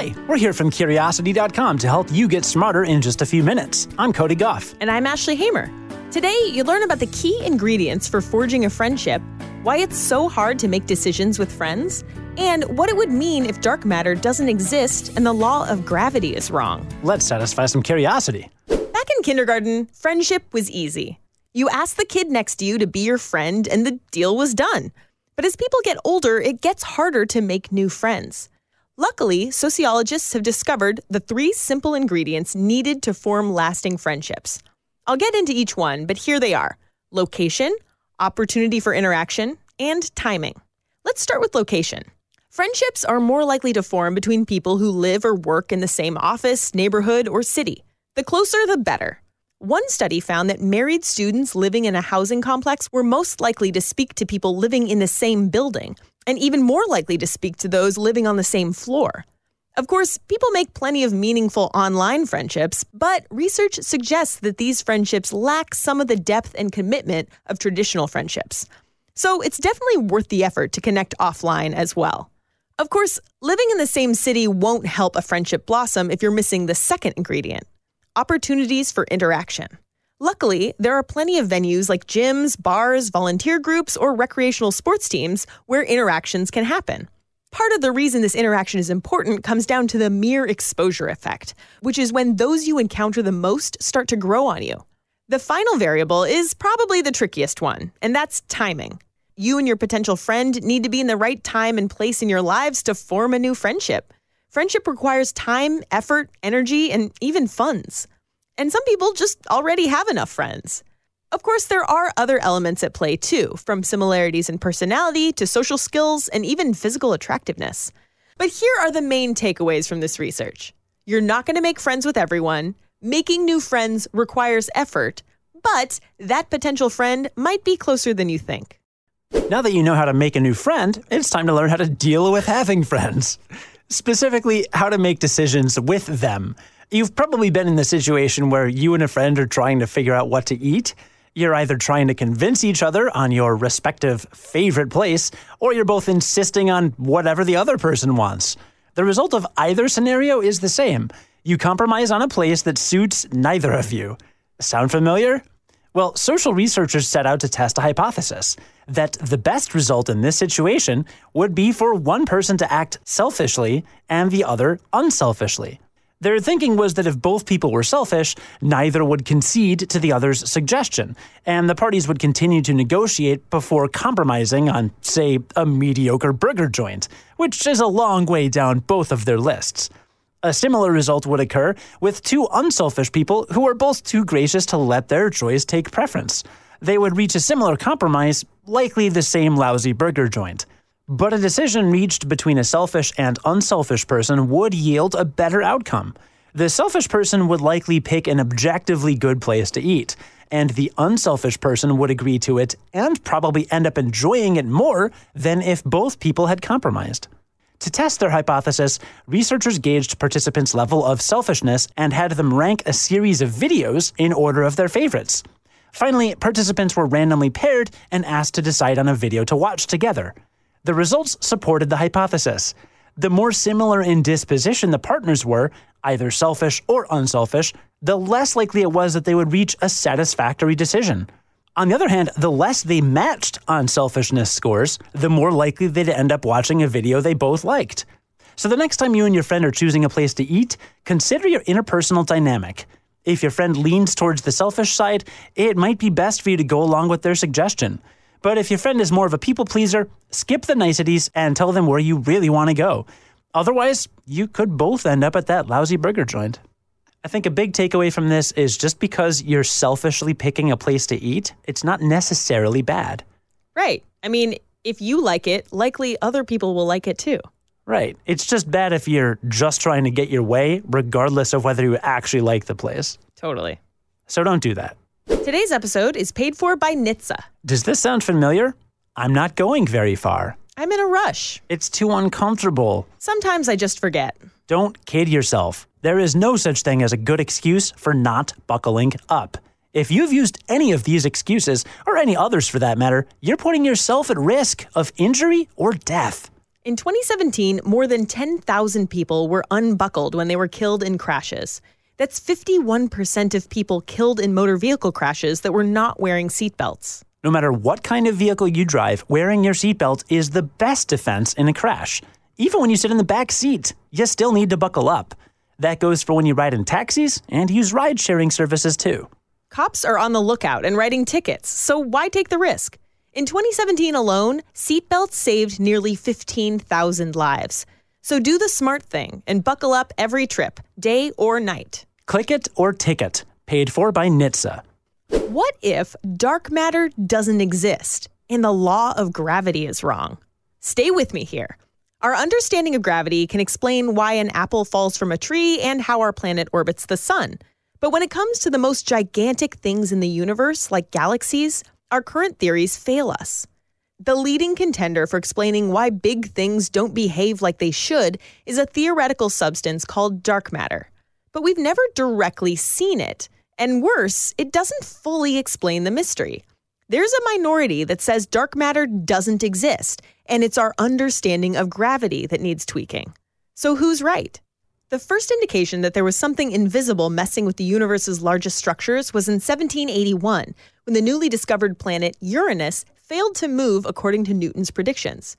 Hi, we're here from Curiosity.com to help you get smarter in just a few minutes. I'm Cody Gough. And I'm Ashley Hamer. Today, you learn about the key ingredients for forging a friendship, why it's so hard to make decisions with friends, and what it would mean if dark matter doesn't exist and the law of gravity is wrong. Let's satisfy some curiosity. Back in kindergarten, friendship was easy. You asked the kid next to you to be your friend, and the deal was done. But as people get older, it gets harder to make new friends. Luckily, sociologists have discovered the three simple ingredients needed to form lasting friendships. I'll get into each one, but here they are location, opportunity for interaction, and timing. Let's start with location. Friendships are more likely to form between people who live or work in the same office, neighborhood, or city. The closer, the better. One study found that married students living in a housing complex were most likely to speak to people living in the same building, and even more likely to speak to those living on the same floor. Of course, people make plenty of meaningful online friendships, but research suggests that these friendships lack some of the depth and commitment of traditional friendships. So it's definitely worth the effort to connect offline as well. Of course, living in the same city won't help a friendship blossom if you're missing the second ingredient opportunities for interaction. Luckily, there are plenty of venues like gyms, bars, volunteer groups, or recreational sports teams where interactions can happen. Part of the reason this interaction is important comes down to the mere exposure effect, which is when those you encounter the most start to grow on you. The final variable is probably the trickiest one, and that's timing. You and your potential friend need to be in the right time and place in your lives to form a new friendship. Friendship requires time, effort, energy, and even funds. And some people just already have enough friends. Of course, there are other elements at play too, from similarities in personality to social skills and even physical attractiveness. But here are the main takeaways from this research you're not going to make friends with everyone, making new friends requires effort, but that potential friend might be closer than you think. Now that you know how to make a new friend, it's time to learn how to deal with having friends specifically how to make decisions with them. You've probably been in the situation where you and a friend are trying to figure out what to eat. You're either trying to convince each other on your respective favorite place, or you're both insisting on whatever the other person wants. The result of either scenario is the same. You compromise on a place that suits neither of you. Sound familiar? Well, social researchers set out to test a hypothesis that the best result in this situation would be for one person to act selfishly and the other unselfishly. Their thinking was that if both people were selfish, neither would concede to the other's suggestion, and the parties would continue to negotiate before compromising on, say, a mediocre burger joint, which is a long way down both of their lists. A similar result would occur with two unselfish people who are both too gracious to let their joys take preference. They would reach a similar compromise, likely the same lousy burger joint. But a decision reached between a selfish and unselfish person would yield a better outcome. The selfish person would likely pick an objectively good place to eat, and the unselfish person would agree to it and probably end up enjoying it more than if both people had compromised. To test their hypothesis, researchers gauged participants' level of selfishness and had them rank a series of videos in order of their favorites. Finally, participants were randomly paired and asked to decide on a video to watch together. The results supported the hypothesis. The more similar in disposition the partners were, either selfish or unselfish, the less likely it was that they would reach a satisfactory decision. On the other hand, the less they matched on selfishness scores, the more likely they'd end up watching a video they both liked. So the next time you and your friend are choosing a place to eat, consider your interpersonal dynamic. If your friend leans towards the selfish side, it might be best for you to go along with their suggestion. But if your friend is more of a people pleaser, skip the niceties and tell them where you really want to go. Otherwise, you could both end up at that lousy burger joint. I think a big takeaway from this is just because you're selfishly picking a place to eat, it's not necessarily bad. Right. I mean, if you like it, likely other people will like it too. Right. It's just bad if you're just trying to get your way, regardless of whether you actually like the place. Totally. So don't do that. Today's episode is paid for by NHTSA. Does this sound familiar? I'm not going very far. I'm in a rush. It's too uncomfortable. Sometimes I just forget. Don't kid yourself. There is no such thing as a good excuse for not buckling up. If you've used any of these excuses, or any others for that matter, you're putting yourself at risk of injury or death. In 2017, more than 10,000 people were unbuckled when they were killed in crashes. That's 51% of people killed in motor vehicle crashes that were not wearing seatbelts. No matter what kind of vehicle you drive, wearing your seatbelt is the best defense in a crash. Even when you sit in the back seat, you still need to buckle up. That goes for when you ride in taxis and use ride sharing services too. Cops are on the lookout and writing tickets, so why take the risk? In 2017 alone, seatbelts saved nearly 15,000 lives. So do the smart thing and buckle up every trip, day or night. Click it or ticket, paid for by NHTSA. What if dark matter doesn't exist and the law of gravity is wrong? Stay with me here. Our understanding of gravity can explain why an apple falls from a tree and how our planet orbits the sun. But when it comes to the most gigantic things in the universe, like galaxies, our current theories fail us. The leading contender for explaining why big things don't behave like they should is a theoretical substance called dark matter. But we've never directly seen it. And worse, it doesn't fully explain the mystery. There's a minority that says dark matter doesn't exist, and it's our understanding of gravity that needs tweaking. So who's right? The first indication that there was something invisible messing with the universe's largest structures was in 1781, when the newly discovered planet Uranus failed to move according to Newton's predictions.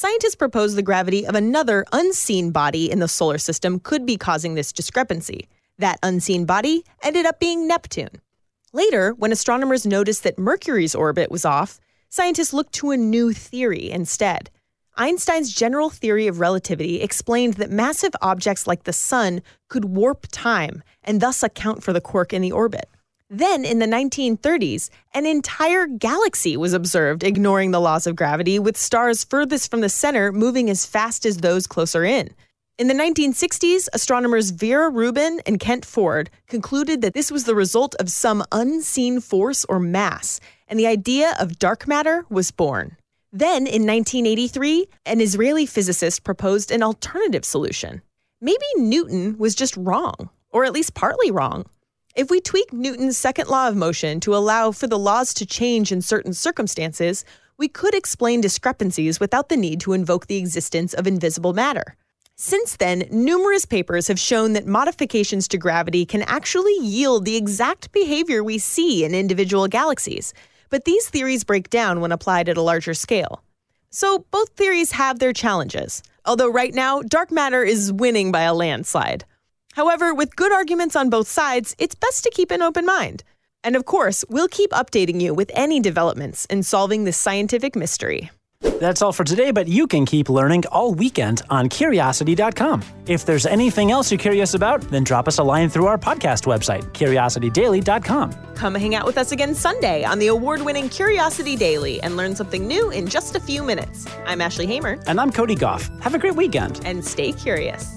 Scientists proposed the gravity of another unseen body in the solar system could be causing this discrepancy. That unseen body ended up being Neptune. Later, when astronomers noticed that Mercury's orbit was off, scientists looked to a new theory instead. Einstein's general theory of relativity explained that massive objects like the sun could warp time and thus account for the quirk in the orbit. Then, in the 1930s, an entire galaxy was observed ignoring the laws of gravity, with stars furthest from the center moving as fast as those closer in. In the 1960s, astronomers Vera Rubin and Kent Ford concluded that this was the result of some unseen force or mass, and the idea of dark matter was born. Then, in 1983, an Israeli physicist proposed an alternative solution. Maybe Newton was just wrong, or at least partly wrong. If we tweak Newton's second law of motion to allow for the laws to change in certain circumstances, we could explain discrepancies without the need to invoke the existence of invisible matter. Since then, numerous papers have shown that modifications to gravity can actually yield the exact behavior we see in individual galaxies, but these theories break down when applied at a larger scale. So, both theories have their challenges, although right now, dark matter is winning by a landslide. However, with good arguments on both sides, it's best to keep an open mind. And of course, we'll keep updating you with any developments in solving this scientific mystery. That's all for today, but you can keep learning all weekend on curiosity.com. If there's anything else you're curious about, then drop us a line through our podcast website, curiositydaily.com. Come hang out with us again Sunday on the award winning Curiosity Daily and learn something new in just a few minutes. I'm Ashley Hamer. And I'm Cody Gough. Have a great weekend. And stay curious.